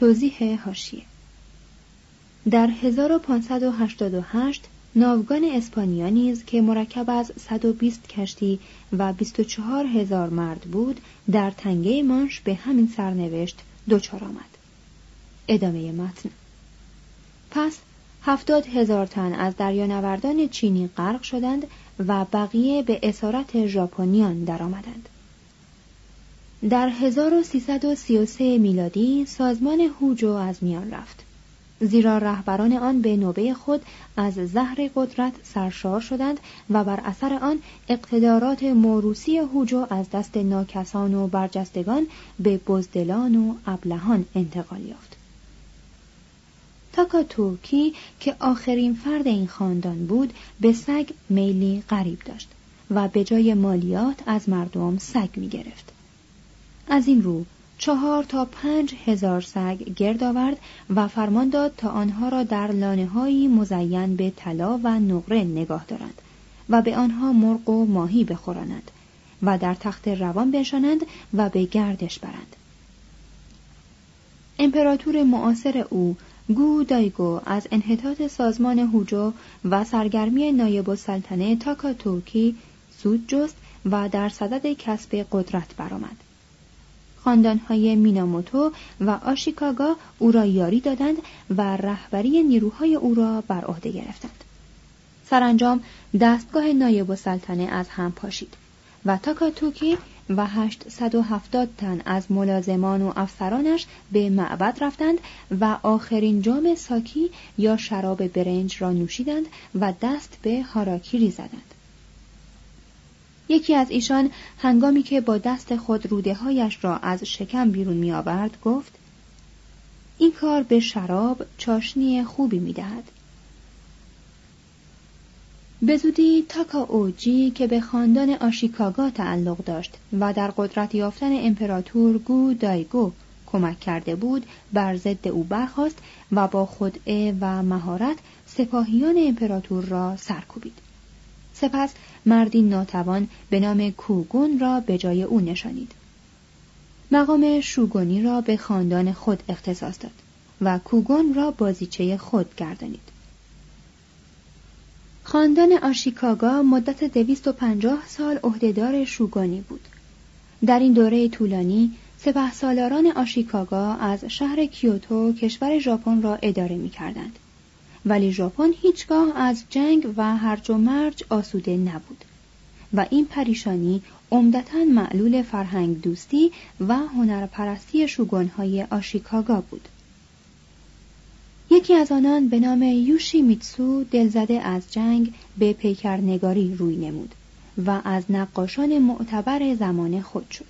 توضیح هاشیه. در 1588 ناوگان اسپانیا نیز که مرکب از 120 کشتی و 24 هزار مرد بود در تنگه مانش به همین سرنوشت دچار آمد. ادامه متن. پس هفتاد هزار تن از دریانوردان چینی غرق شدند و بقیه به اسارت ژاپنیان درآمدند. در 1333 میلادی سازمان هوجو از میان رفت. زیرا رهبران آن به نوبه خود از زهر قدرت سرشار شدند و بر اثر آن اقتدارات موروسی هوجو از دست ناکسان و برجستگان به بزدلان و ابلهان انتقال یافت. تاکاتوکی که آخرین فرد این خاندان بود به سگ میلی غریب داشت و به جای مالیات از مردم سگ می گرفت. از این رو چهار تا پنج هزار سگ گرد آورد و فرمان داد تا آنها را در لانه هایی مزین به طلا و نقره نگاه دارند و به آنها مرغ و ماهی بخورانند و در تخت روان بنشانند و به گردش برند. امپراتور معاصر او گو دایگو از انحطاط سازمان هوجو و سرگرمی نایب السلطنه تاکاتوکی سود جست و در صدد کسب قدرت برآمد. خاندانهای میناموتو و آشیکاگا او را یاری دادند و رهبری نیروهای او را بر عهده گرفتند. سرانجام دستگاه نایب السلطنه از هم پاشید و تاکاتوکی و 870 تن از ملازمان و افسرانش به معبد رفتند و آخرین جام ساکی یا شراب برنج را نوشیدند و دست به هاراکیری زدند. یکی از ایشان هنگامی که با دست خود روده هایش را از شکم بیرون می آورد گفت این کار به شراب چاشنی خوبی می دهد. به زودی تاکا اوجی که به خاندان آشیکاگا تعلق داشت و در قدرت یافتن امپراتور گو دایگو کمک کرده بود بر ضد او برخاست و با خدعه و مهارت سپاهیان امپراتور را سرکوبید سپس مردی ناتوان به نام کوگون را به جای او نشانید مقام شوگونی را به خاندان خود اختصاص داد و کوگون را بازیچه خود گردانید خاندان آشیکاگا مدت دویست و پنجاه سال عهدهدار شوگانی بود. در این دوره طولانی سپه سالاران آشیکاگا از شهر کیوتو کشور ژاپن را اداره می کردند. ولی ژاپن هیچگاه از جنگ و هرج و مرج آسوده نبود و این پریشانی عمدتا معلول فرهنگ دوستی و هنرپرستی شوگونهای آشیکاگا بود. یکی از آنان به نام یوشی میتسو دلزده از جنگ به پیکرنگاری روی نمود و از نقاشان معتبر زمان خود شد.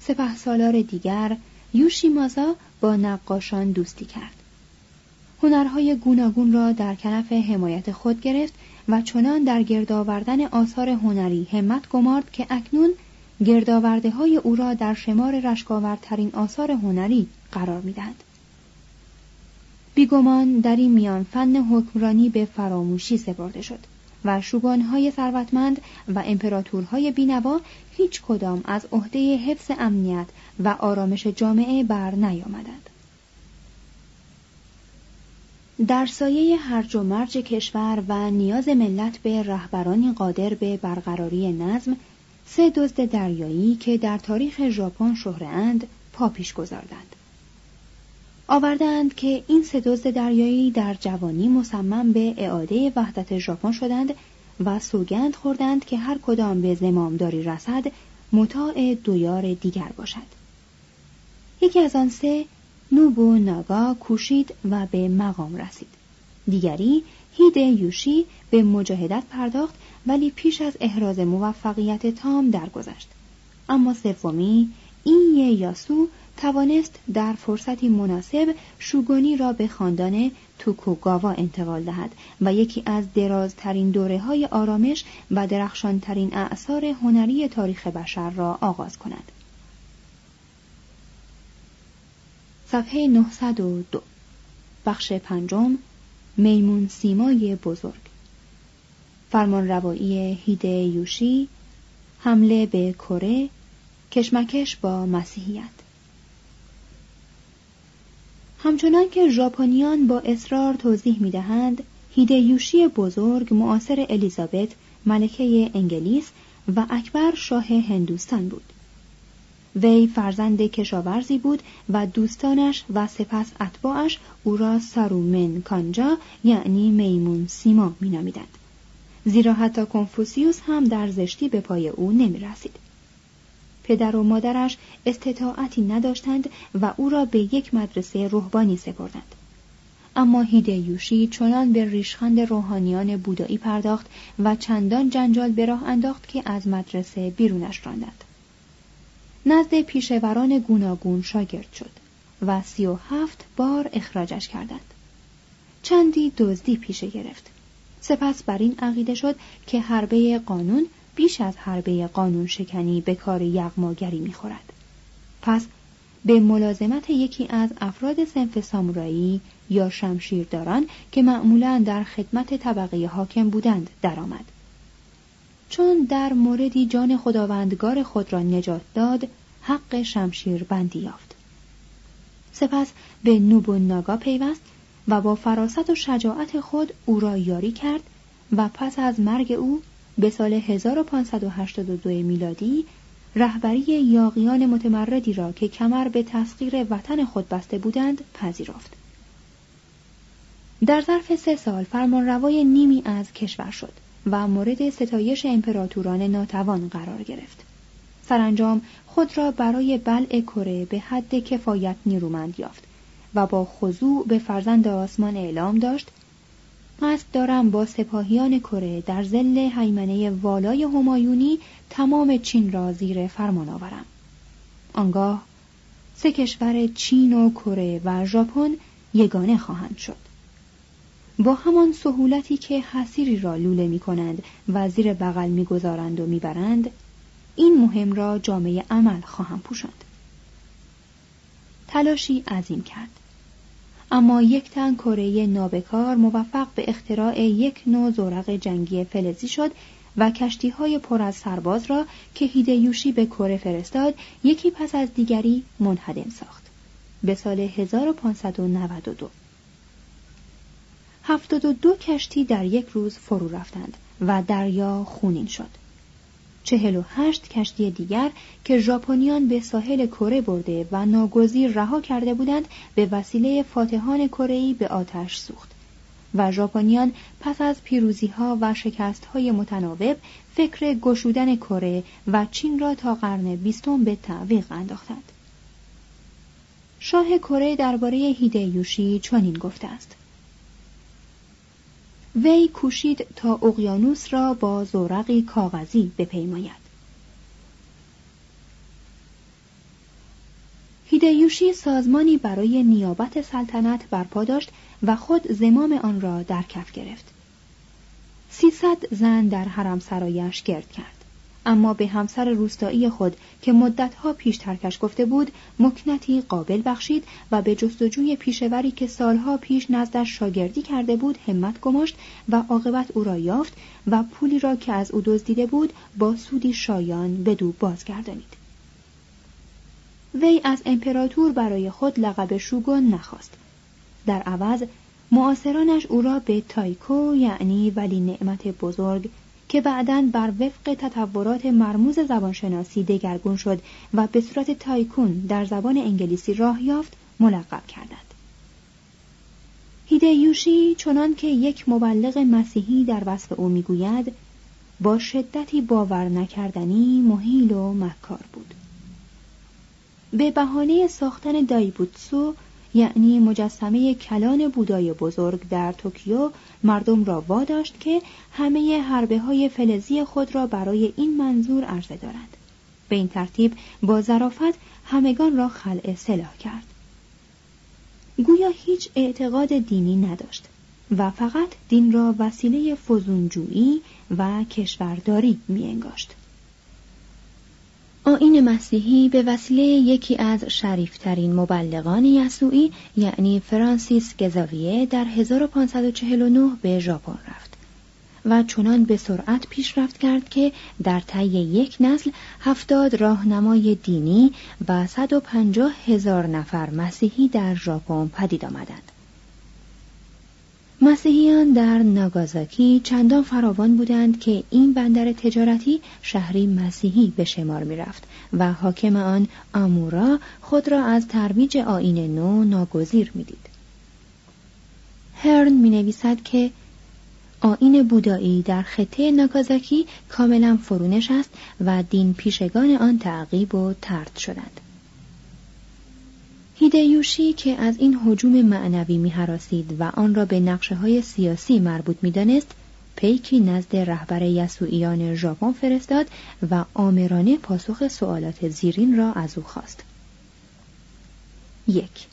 سپه سالار دیگر یوشی مازا با نقاشان دوستی کرد. هنرهای گوناگون را در کنف حمایت خود گرفت و چنان در گرد آوردن آثار هنری همت گمارد که اکنون گردآورده های او را در شمار رشکاورترین آثار هنری قرار می‌دهند. بیگمان در این میان فن حکمرانی به فراموشی سپرده شد و شوگانهای ثروتمند و امپراتورهای بینوا هیچ کدام از عهده حفظ امنیت و آرامش جامعه بر نیامدند. در سایه هرج و مرج کشور و نیاز ملت به رهبرانی قادر به برقراری نظم سه دزد دریایی که در تاریخ ژاپن شهرهاند پا پیش گذاردند. آوردند که این سه دزد دریایی در جوانی مصمم به اعاده وحدت ژاپن شدند و سوگند خوردند که هر کدام به زمامداری رسد مطاع دویار دیگر باشد. یکی از آن سه نوبو ناگا کوشید و به مقام رسید دیگری هید یوشی به مجاهدت پرداخت ولی پیش از احراز موفقیت تام درگذشت اما سومی این یاسو توانست در فرصتی مناسب شوگونی را به خاندان توکوگاوا انتقال دهد و یکی از درازترین دوره های آرامش و درخشانترین اعثار هنری تاریخ بشر را آغاز کند. صفحه 902 بخش پنجم میمون سیمای بزرگ. فرمان روایی هیده یوشی حمله به کره کشمکش با مسیحیت. همچنان که ژاپنیان با اصرار توضیح می دهند هیدیوشی بزرگ معاصر الیزابت ملکه انگلیس و اکبر شاه هندوستان بود. وی فرزند کشاورزی بود و دوستانش و سپس اتباعش او را سارومن کانجا یعنی میمون سیما مینامیدند زیرا حتی کنفوسیوس هم در زشتی به پای او نمی رسید. پدر و مادرش استطاعتی نداشتند و او را به یک مدرسه روحانی سپردند. اما هیدیوشی چنان به ریشخند روحانیان بودایی پرداخت و چندان جنجال به راه انداخت که از مدرسه بیرونش راندند. نزد پیشوران گوناگون شاگرد شد و سی و هفت بار اخراجش کردند. چندی دزدی پیشه گرفت. سپس بر این عقیده شد که حربه قانون بیش از حربه قانون شکنی به کار یغماگری می‌خورد پس به ملازمت یکی از افراد سنف سامورایی یا شمشیرداران که معمولا در خدمت طبقه حاکم بودند درآمد چون در موردی جان خداوندگار خود را نجات داد حق شمشیر بندی یافت سپس به نوبو ناگا پیوست و با فراست و شجاعت خود او را یاری کرد و پس از مرگ او به سال 1582 میلادی رهبری یاقیان متمردی را که کمر به تسخیر وطن خود بسته بودند پذیرفت. در ظرف سه سال فرمانروای نیمی از کشور شد و مورد ستایش امپراتوران ناتوان قرار گرفت. سرانجام خود را برای بلع کره به حد کفایت نیرومند یافت و با خضوع به فرزند آسمان اعلام داشت قصد دارم با سپاهیان کره در زل حیمنه والای همایونی تمام چین را زیر فرمان آورم آنگاه سه کشور چین و کره و ژاپن یگانه خواهند شد با همان سهولتی که حسیری را لوله می کنند و زیر بغل می گذارند و می‌برند این مهم را جامعه عمل خواهم پوشاند. تلاشی عظیم کرد. اما یک تن کره نابکار موفق به اختراع یک نوع زورق جنگی فلزی شد و کشتی های پر از سرباز را که هیدیوشی به کره فرستاد یکی پس از دیگری منهدم ساخت. به سال 1592 دو کشتی در یک روز فرو رفتند و دریا خونین شد چهل و هشت کشتی دیگر که ژاپنیان به ساحل کره برده و ناگزیر رها کرده بودند به وسیله فاتحان کره‌ای به آتش سوخت و ژاپنیان پس از پیروزی ها و شکست های متناوب فکر گشودن کره و چین را تا قرن بیستم به تعویق انداختند. شاه کره درباره هیدیوشی چنین گفته است: وی کوشید تا اقیانوس را با زورقی کاغذی بپیماید. هیدیوشی سازمانی برای نیابت سلطنت برپا داشت و خود زمام آن را در کف گرفت. سیصد زن در حرم سرایش گرد کرد. اما به همسر روستایی خود که مدتها پیش ترکش گفته بود مکنتی قابل بخشید و به جستجوی پیشوری که سالها پیش نزدش شاگردی کرده بود همت گماشت و عاقبت او را یافت و پولی را که از او دزدیده بود با سودی شایان به دو بازگردانید. وی از امپراتور برای خود لقب شوگون نخواست. در عوض معاصرانش او را به تایکو یعنی ولی نعمت بزرگ که بعدا بر وفق تطورات مرموز زبانشناسی دگرگون شد و به صورت تایکون در زبان انگلیسی راه یافت ملقب کردند. هیدیوشی چنان که یک مبلغ مسیحی در وصف او می‌گوید با شدتی باور نکردنی محیل و مکار بود. به بهانه ساختن دایبوتسو یعنی مجسمه کلان بودای بزرگ در توکیو مردم را واداشت که همه حربه های فلزی خود را برای این منظور عرضه دارند به این ترتیب با ظرافت همگان را خلع سلاح کرد گویا هیچ اعتقاد دینی نداشت و فقط دین را وسیله فزونجویی و کشورداری می انگاشت. آین مسیحی به وسیله یکی از شریفترین مبلغان یسوعی یعنی فرانسیس گزاویه در 1549 به ژاپن رفت و چنان به سرعت پیشرفت کرد که در طی یک نسل هفتاد راهنمای دینی و 150 هزار نفر مسیحی در ژاپن پدید آمدند. مسیحیان در ناگازاکی چندان فراوان بودند که این بندر تجارتی شهری مسیحی به شمار می رفت و حاکم آن آمورا خود را از ترویج آین نو ناگزیر می دید. هرن می نویسد که آین بودایی در خطه ناگازاکی کاملا فرونش است و دین پیشگان آن تعقیب و ترد شدند. هیدیوشی که از این حجوم معنوی میهراسید و آن را به نقشه های سیاسی مربوط می‌دانست پیکی نزد رهبر یسوعیان ژاپن فرستاد و آمرانه پاسخ سوالات زیرین را از او خواست. یک.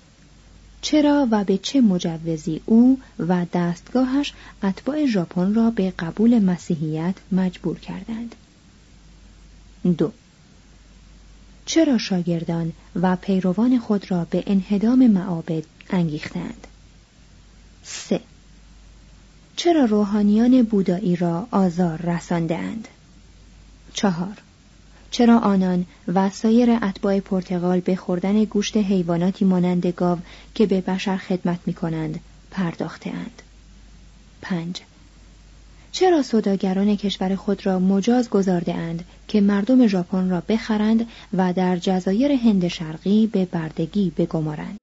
چرا و به چه مجوزی او و دستگاهش اتباع ژاپن را به قبول مسیحیت مجبور کردند؟ دو. چرا شاگردان و پیروان خود را به انهدام معابد انگیختند؟ سه چرا روحانیان بودایی را آزار رساندهاند؟ چهار چرا آنان و سایر اتباع پرتغال به خوردن گوشت حیواناتی مانند گاو که به بشر خدمت می کنند پرداختهاند؟ پنج چرا سوداگران کشور خود را مجاز گذارده اند که مردم ژاپن را بخرند و در جزایر هند شرقی به بردگی بگمارند؟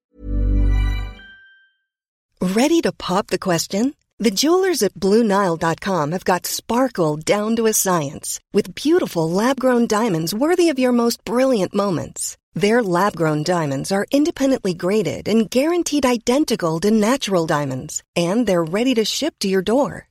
Ready to pop the question? The jewelers at BlueNile.com have got sparkle down to a science with beautiful lab-grown diamonds worthy of your most brilliant moments. Their lab-grown diamonds are independently graded and guaranteed identical to natural diamonds, and they're ready to ship to your door.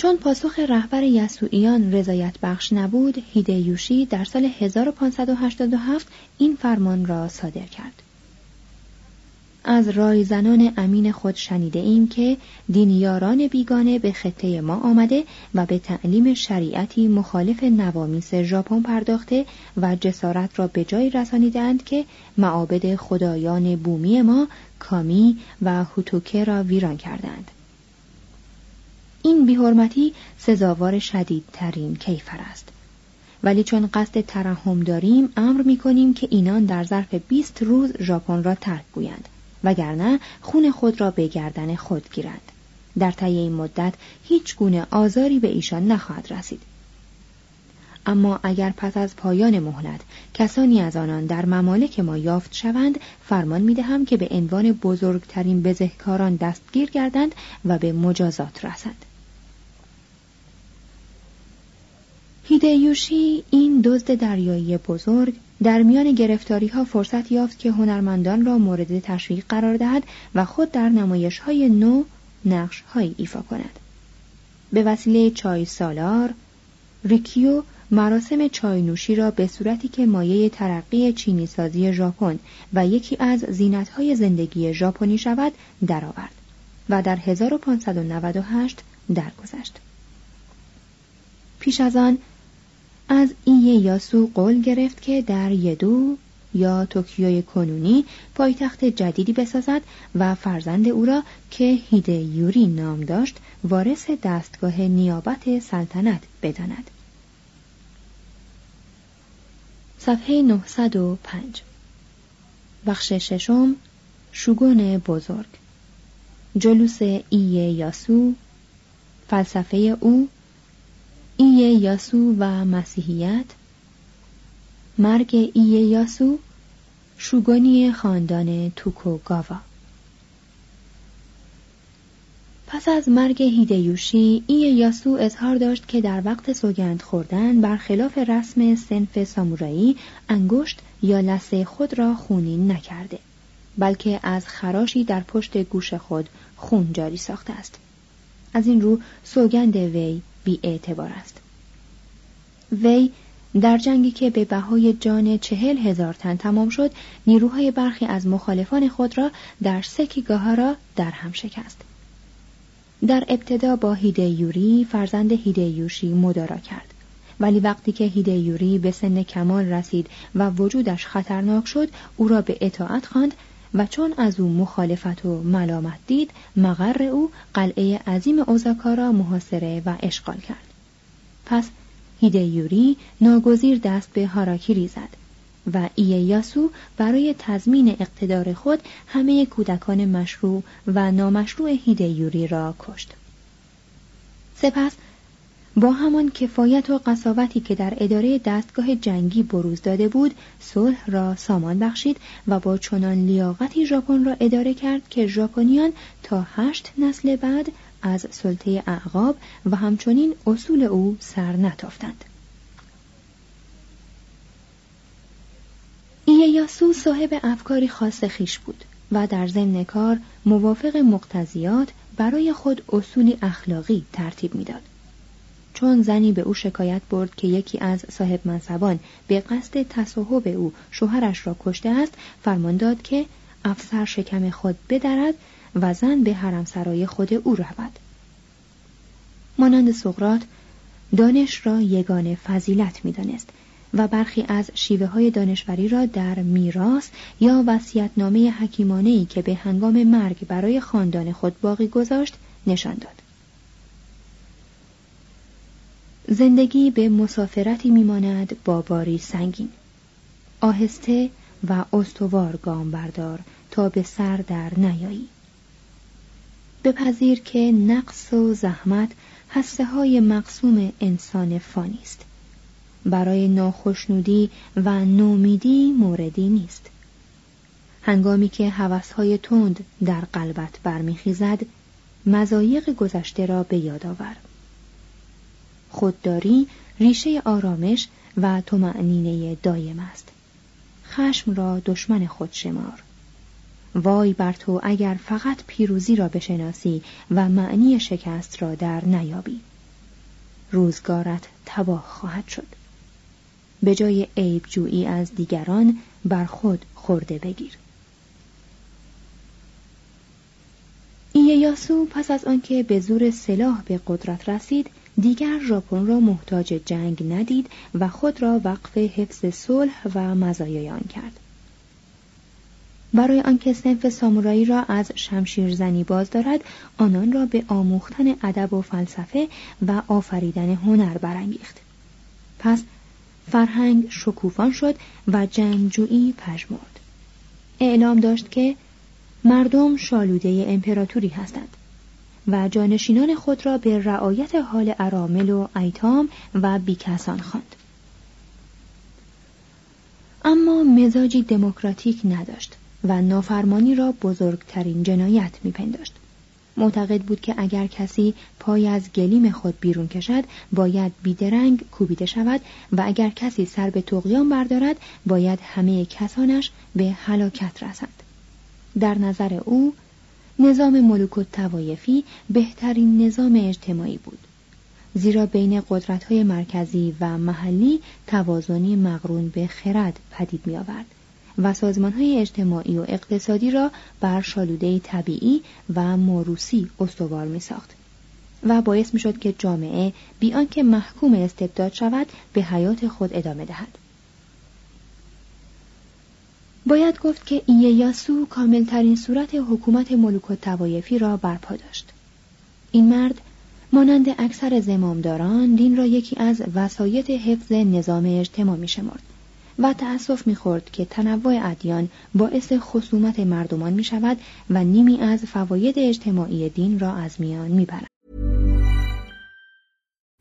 چون پاسخ رهبر یسوعیان رضایت بخش نبود، هیدیوشی در سال 1587 این فرمان را صادر کرد. از رایزنان امین خود شنیده ایم که دینیاران بیگانه به خطه ما آمده و به تعلیم شریعتی مخالف نوامیس ژاپن پرداخته و جسارت را به جایی رسانیدند که معابد خدایان بومی ما کامی و هوتوکه را ویران کردند. این بیحرمتی سزاوار شدیدترین کیفر است. ولی چون قصد ترحم داریم امر می کنیم که اینان در ظرف 20 روز ژاپن را ترک گویند وگرنه خون خود را به گردن خود گیرند. در طی این مدت هیچ گونه آزاری به ایشان نخواهد رسید. اما اگر پس از پایان مهلت کسانی از آنان در ممالک ما یافت شوند فرمان می دهم که به عنوان بزرگترین بزهکاران دستگیر گردند و به مجازات رسند. هیدیوشی این دزد دریایی بزرگ در میان گرفتاری ها فرصت یافت که هنرمندان را مورد تشویق قرار دهد و خود در نمایش های نو نقش های ایفا کند. به وسیله چای سالار، ریکیو مراسم چای نوشی را به صورتی که مایه ترقی چینی سازی ژاپن و یکی از های زندگی ژاپنی شود درآورد و در 1598 درگذشت. پیش از آن از ایه یاسو قول گرفت که در یدو یا توکیوی کنونی پایتخت جدیدی بسازد و فرزند او را که هیده یوری نام داشت وارث دستگاه نیابت سلطنت بداند. صفحه 905 بخش ششم شوگون بزرگ جلوس ایه یاسو فلسفه او ایه یاسو و مسیحیت مرگ ایه یاسو شوگونی خاندان توکوگاوا. پس از مرگ هیدیوشی ای یاسو اظهار داشت که در وقت سوگند خوردن برخلاف رسم سنف سامورایی انگشت یا لسه خود را خونین نکرده بلکه از خراشی در پشت گوش خود خون جاری ساخته است. از این رو سوگند وی بی اعتبار است. وی در جنگی که به بهای جان چهل هزار تن تمام شد نیروهای برخی از مخالفان خود را در سکیگاهارا در هم شکست. در ابتدا با هیدیوری فرزند هیدیوشی مدارا کرد. ولی وقتی که هیدیوری به سن کمال رسید و وجودش خطرناک شد او را به اطاعت خواند و چون از او مخالفت و ملامت دید مغر او قلعه عظیم اوزاکا را محاصره و اشغال کرد پس هیدیوری ناگزیر دست به هاراکیری زد و اییاسو برای تضمین اقتدار خود همه کودکان مشروع و نامشروع هیدیوری را کشت. سپس با همان کفایت و قصاوتی که در اداره دستگاه جنگی بروز داده بود صلح را سامان بخشید و با چنان لیاقتی ژاپن را اداره کرد که ژاپنیان تا هشت نسل بعد از سلطه اعقاب و همچنین اصول او سر نتافتند. اییاسو صاحب افکاری خاص خیش بود و در ضمن کار موافق مقتضیات برای خود اصولی اخلاقی ترتیب می‌داد. چون زنی به او شکایت برد که یکی از صاحب منصبان به قصد تصاحب او شوهرش را کشته است فرمان داد که افسر شکم خود بدرد و زن به حرم سرای خود او رود مانند سقرات دانش را یگان فضیلت می‌دانست و برخی از شیوه های دانشوری را در میراث یا وصیت‌نامه حکیمانه که به هنگام مرگ برای خاندان خود باقی گذاشت نشان داد. زندگی به مسافرتی میماند با باری سنگین. آهسته و استوار گام بردار تا به سر در نیایی. بپذیر که نقص و زحمت هسته های مقسوم انسان فانی است. برای ناخشنودی و نومیدی موردی نیست هنگامی که های تند در قلبت برمیخیزد مزایق گذشته را به یاد آور خودداری ریشه آرامش و تمعنینه دایم است. خشم را دشمن خود شمار. وای بر تو اگر فقط پیروزی را بشناسی و معنی شکست را در نیابی. روزگارت تباه خواهد شد. به جای عیب جویی از دیگران بر خود خورده بگیر. اییاسو پس از آنکه به زور سلاح به قدرت رسید دیگر ژاپن را محتاج جنگ ندید و خود را وقف حفظ صلح و مزایای آن کرد. برای آنکه صنف سامورایی را از شمشیر زنی باز دارد آنان را به آموختن ادب و فلسفه و آفریدن هنر برانگیخت. پس فرهنگ شکوفان شد و جنگجویی پژمرد. اعلام داشت که مردم شالوده امپراتوری هستند. و جانشینان خود را به رعایت حال ارامل و ایتام و بیکسان خواند. اما مزاجی دموکراتیک نداشت و نافرمانی را بزرگترین جنایت میپنداشت. معتقد بود که اگر کسی پای از گلیم خود بیرون کشد باید بیدرنگ کوبیده شود و اگر کسی سر به تقیان بردارد باید همه کسانش به هلاکت رسند در نظر او نظام ملوک و توایفی بهترین نظام اجتماعی بود زیرا بین قدرت‌های مرکزی و محلی توازنی مقرون به خرد پدید می آورد و سازمان های اجتماعی و اقتصادی را بر شالوده طبیعی و موروسی استوار می ساخت و باعث می شد که جامعه بیان که محکوم استبداد شود به حیات خود ادامه دهد. باید گفت که اییاسو کاملترین صورت حکومت ملوک و توایفی را برپا داشت. این مرد مانند اکثر زمامداران دین را یکی از وسایط حفظ نظام اجتماع می شمرد. و تأسف می‌خورد که تنوع ادیان باعث خصومت مردمان می شود و نیمی از فواید اجتماعی دین را از میان می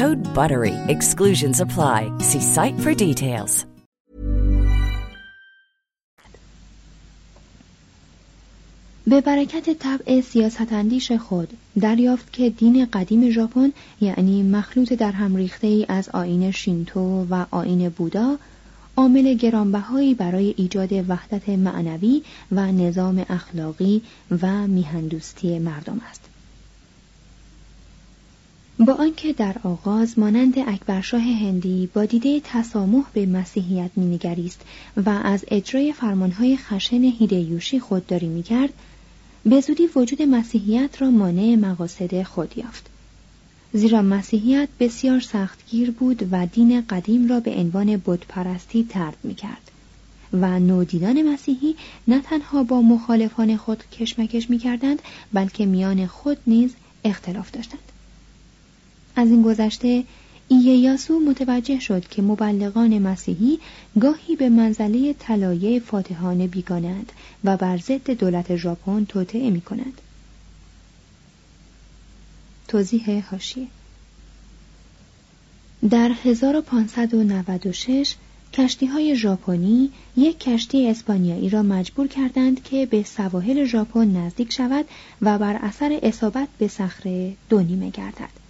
Code BUTTERY. Exclusions apply. See site for details. به برکت طبع سیاست خود دریافت که دین قدیم ژاپن یعنی مخلوط در هم ریخته ای از آین شینتو و آین بودا عامل گرانبهایی برای ایجاد وحدت معنوی و نظام اخلاقی و میهندوستی مردم است با آنکه در آغاز مانند اکبرشاه هندی با دیده تسامح به مسیحیت مینگریست و از اجرای فرمانهای خشن هیدیوشی خودداری می‌کرد به زودی وجود مسیحیت را مانع مقاصد خود یافت. زیرا مسیحیت بسیار سختگیر بود و دین قدیم را به عنوان بتپرستی ترد می کرد و نودیدان مسیحی نه تنها با مخالفان خود کشمکش می کردند بلکه میان خود نیز اختلاف داشتند. از این گذشته اییاسو متوجه شد که مبلغان مسیحی گاهی به منزله طلایه فاتحانه بیگانند و بر ضد دولت ژاپن توطعه می کنند. توضیح هاشیه در 1596 کشتی های ژاپنی یک کشتی اسپانیایی را مجبور کردند که به سواحل ژاپن نزدیک شود و بر اثر اصابت به صخره دو نیمه گردد.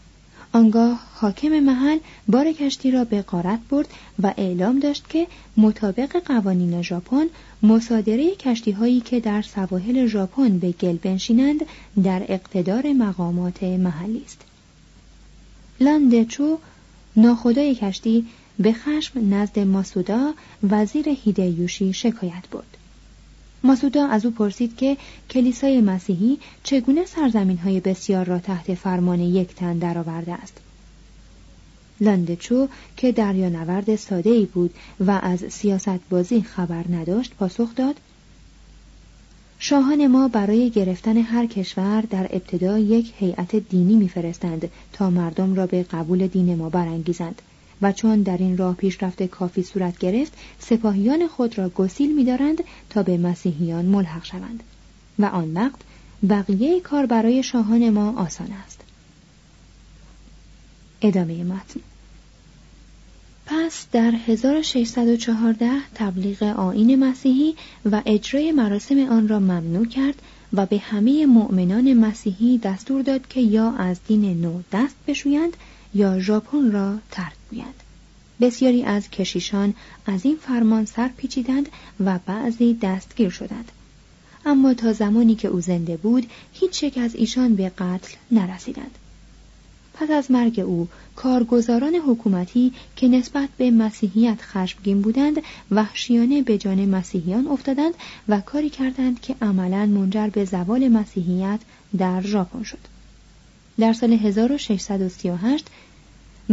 آنگاه حاکم محل بار کشتی را به قارت برد و اعلام داشت که مطابق قوانین ژاپن مصادره کشتی هایی که در سواحل ژاپن به گل بنشینند در اقتدار مقامات محلی است. لاندچو ناخدای کشتی به خشم نزد ماسودا وزیر هیدیوشی شکایت برد. ماسودا از او پرسید که کلیسای مسیحی چگونه سرزمین های بسیار را تحت فرمان یک تن درآورده است. لاندچو که دریانورد ساده ای بود و از سیاست بازی خبر نداشت پاسخ داد شاهان ما برای گرفتن هر کشور در ابتدا یک هیئت دینی میفرستند تا مردم را به قبول دین ما برانگیزند و چون در این راه پیشرفت کافی صورت گرفت سپاهیان خود را گسیل می‌دارند تا به مسیحیان ملحق شوند. و آن وقت بقیه کار برای شاهان ما آسان است. ادامه متن. پس در 1614 تبلیغ آین مسیحی و اجرای مراسم آن را ممنوع کرد و به همه مؤمنان مسیحی دستور داد که یا از دین نو دست بشویند یا ژاپن را ترک گویند. بسیاری از کشیشان از این فرمان سر پیچیدند و بعضی دستگیر شدند. اما تا زمانی که او زنده بود هیچ یک از ایشان به قتل نرسیدند. پس از مرگ او کارگزاران حکومتی که نسبت به مسیحیت خشمگین بودند وحشیانه به جان مسیحیان افتادند و کاری کردند که عملا منجر به زوال مسیحیت در ژاپن شد. در سال 1638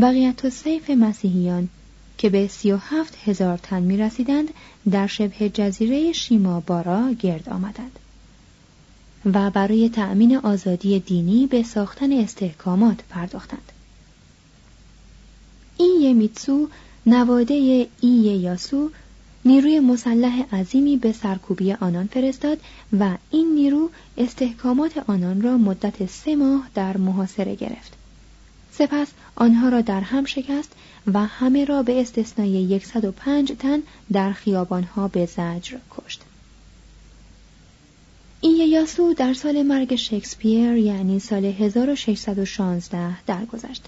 بقیت سیف مسیحیان که به 37 هزار تن می رسیدند در شبه جزیره بارا گرد آمدند. و برای تأمین آزادی دینی به ساختن استحکامات پرداختند. این میتسو نواده ای یاسو نیروی مسلح عظیمی به سرکوبی آنان فرستاد و این نیرو استحکامات آنان را مدت سه ماه در محاصره گرفت. سپس آنها را در هم شکست و همه را به استثنای 105 تن در خیابانها به زجر کشت. این یاسو در سال مرگ شکسپیر یعنی سال 1616 درگذشت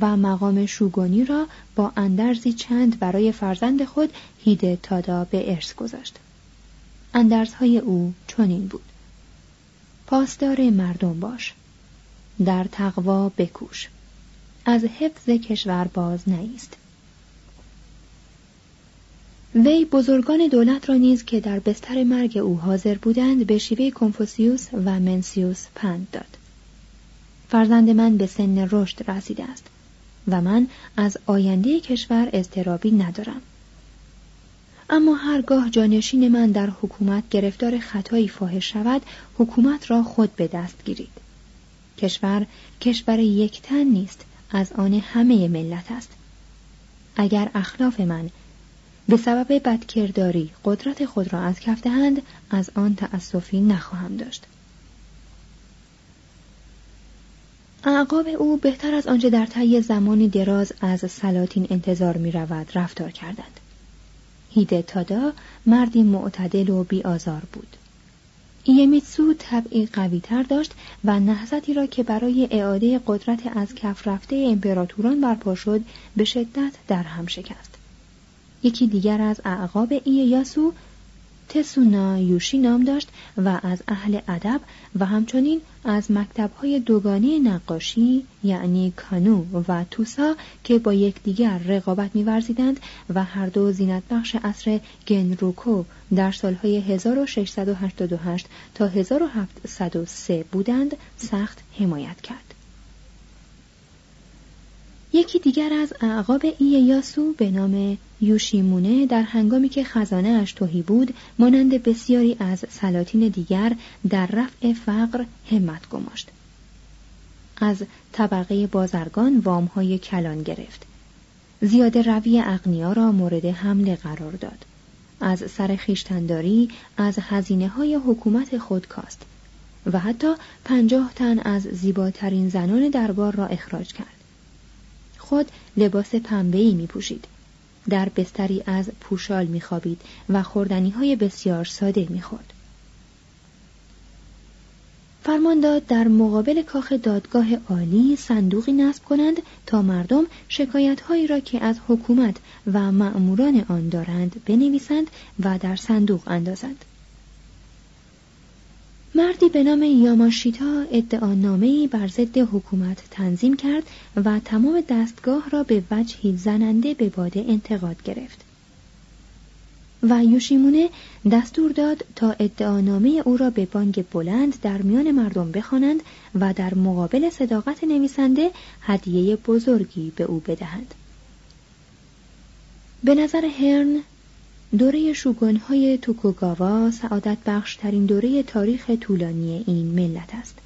و مقام شوگانی را با اندرزی چند برای فرزند خود هیده تادا به ارث گذاشت. اندرزهای او چنین بود. پاسدار مردم باش. در تقوا بکوش. از حفظ کشور باز نیست. وی بزرگان دولت را نیز که در بستر مرگ او حاضر بودند به شیوه کنفوسیوس و منسیوس پند داد فرزند من به سن رشد رسیده است و من از آینده کشور اضطرابی ندارم. اما هرگاه جانشین من در حکومت گرفتار خطایی فاحش شود حکومت را خود به دست گیرید. کشور کشور یک تن نیست از آن همه ملت است. اگر اخلاف من به سبب بدکرداری قدرت خود را از کف دهند از آن تأسفی نخواهم داشت. اعقاب او بهتر از آنچه در طی زمانی دراز از سلاطین انتظار می رود رفتار کردند. هیده تادا مردی معتدل و بیآزار بود. ایمیتسو طبعی قویتر داشت و نهضتی را که برای اعاده قدرت از کف رفته امپراتوران برپا شد به شدت در هم شکست. یکی دیگر از اعقاب یاسو تسونا یوشی نام داشت و از اهل ادب و همچنین از مکتبهای دوگانه نقاشی یعنی کانو و توسا که با یکدیگر رقابت می‌ورزیدند و هر دو زینت بخش عصر گنروکو در سالهای 1688 تا 1703 بودند سخت حمایت کرد. یکی دیگر از اعقاب اییاسو به نام یوشیمونه در هنگامی که خزانه اش توهی بود مانند بسیاری از سلاطین دیگر در رفع فقر همت گماشت. از طبقه بازرگان وامهای کلان گرفت. زیاده روی اغنیا را مورد حمله قرار داد. از سر خیشتنداری از هزینه های حکومت خود کاست و حتی پنجاه تن از زیباترین زنان دربار را اخراج کرد. خود لباس پنبه‌ای می پوشید. در بستری از پوشال می خوابید و خوردنی های بسیار ساده می خورد. فرمان داد در مقابل کاخ دادگاه عالی صندوقی نصب کنند تا مردم شکایت هایی را که از حکومت و مأموران آن دارند بنویسند و در صندوق اندازند. مردی به نام یاماشیتا ادعانامهای بر ضد حکومت تنظیم کرد و تمام دستگاه را به وجهی زننده به باده انتقاد گرفت. و یوشیمونه دستور داد تا ادعانامه او را به بانگ بلند در میان مردم بخوانند و در مقابل صداقت نویسنده هدیه بزرگی به او بدهند. به نظر هرن دوره شوگونهای توکوگاوا سعادت بخشترین دوره تاریخ طولانی این ملت است.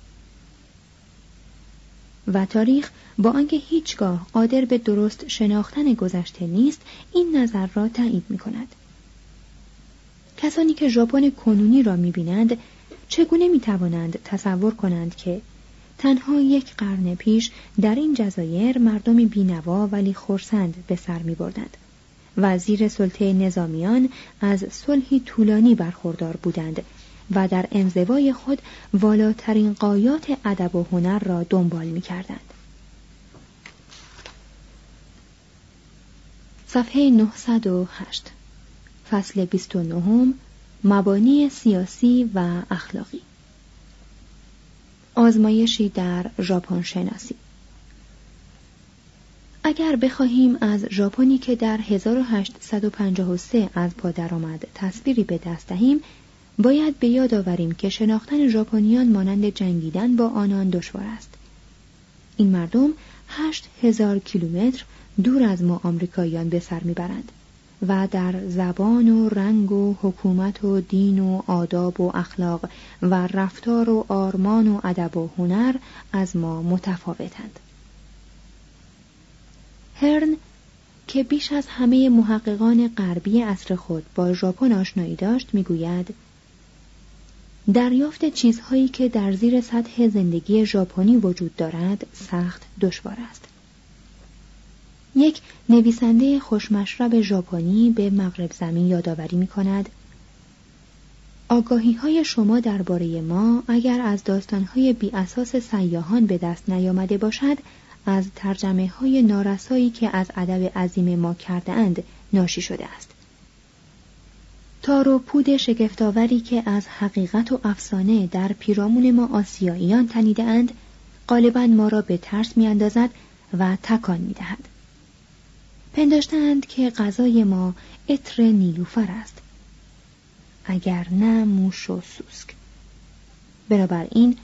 و تاریخ با آنکه هیچگاه قادر به درست شناختن گذشته نیست این نظر را تایید می کند. کسانی که ژاپن کنونی را می بینند چگونه می توانند تصور کنند که تنها یک قرن پیش در این جزایر مردم بینوا ولی خورسند به سر می بردند. و زیر سلطه نظامیان از صلحی طولانی برخوردار بودند و در انزوای خود والاترین قایات ادب و هنر را دنبال می کردند. صفحه 908 فصل 29 مبانی سیاسی و اخلاقی آزمایشی در ژاپن شناسی اگر بخواهیم از ژاپنی که در 1853 از پا درآمد تصویری به دست دهیم باید به یاد آوریم که شناختن ژاپنیان مانند جنگیدن با آنان دشوار است. این مردم هشت هزار کیلومتر دور از ما آمریکاییان به سر می‌برند و در زبان و رنگ و حکومت و دین و آداب و اخلاق و رفتار و آرمان و ادب و هنر از ما متفاوتند. هرن که بیش از همه محققان غربی عصر خود با ژاپن آشنایی داشت می‌گوید دریافت چیزهایی که در زیر سطح زندگی ژاپنی وجود دارد سخت دشوار است. یک نویسنده خوشمشرب ژاپنی به مغرب زمین یادآوری می کند آگاهی های شما درباره ما اگر از داستان های بی اساس سیاهان به دست نیامده باشد از ترجمه های نارسایی که از ادب عظیم ما کرده اند ناشی شده است. تار و پود شگفتآوری که از حقیقت و افسانه در پیرامون ما آسیاییان تنیده اند غالبا ما را به ترس میاندازد و تکان می‌دهد. پنداشتند که غذای ما اتر نیلوفر است. اگر نه موش و سوسک. بنابراین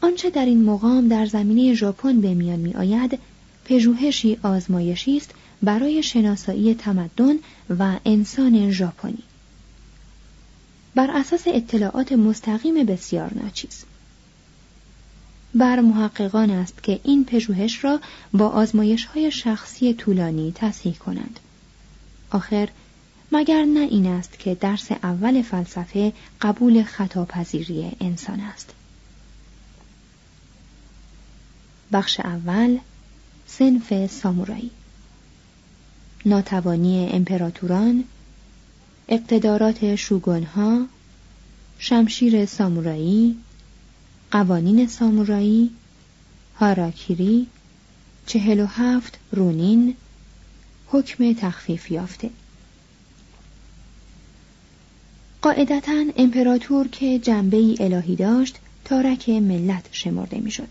آنچه در این مقام در زمینه ژاپن به میان می آید پژوهشی آزمایشی است برای شناسایی تمدن و انسان ژاپنی. بر اساس اطلاعات مستقیم بسیار ناچیز. بر محققان است که این پژوهش را با آزمایش های شخصی طولانی تصحیح کنند. آخر مگر نه این است که درس اول فلسفه قبول خطاپذیری انسان است؟ بخش اول سنف سامورایی ناتوانی امپراتوران اقتدارات شوگونها شمشیر سامورایی قوانین سامورایی هاراکیری چهل و هفت رونین حکم تخفیف یافته قاعدتا امپراتور که جنبه الهی داشت تارک ملت شمرده می‌شد.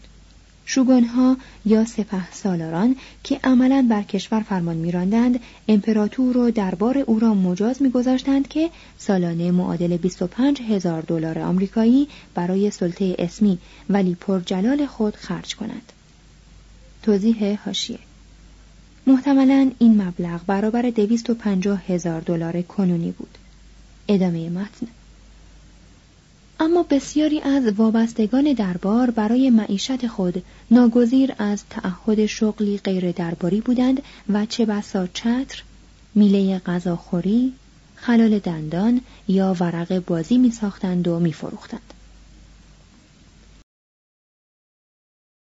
شوگانها یا سپه سالاران که عملا بر کشور فرمان میراندند امپراتور و دربار او را مجاز میگذاشتند که سالانه معادل 25 هزار دلار آمریکایی برای سلطه اسمی ولی پرجلال خود خرج کنند. توضیح هاشیه محتملا این مبلغ برابر 250 هزار دلار کنونی بود. ادامه متن. اما بسیاری از وابستگان دربار برای معیشت خود ناگزیر از تعهد شغلی غیر درباری بودند و چه بسا چتر، میله غذاخوری، خلال دندان یا ورق بازی می ساختند و می فروختند.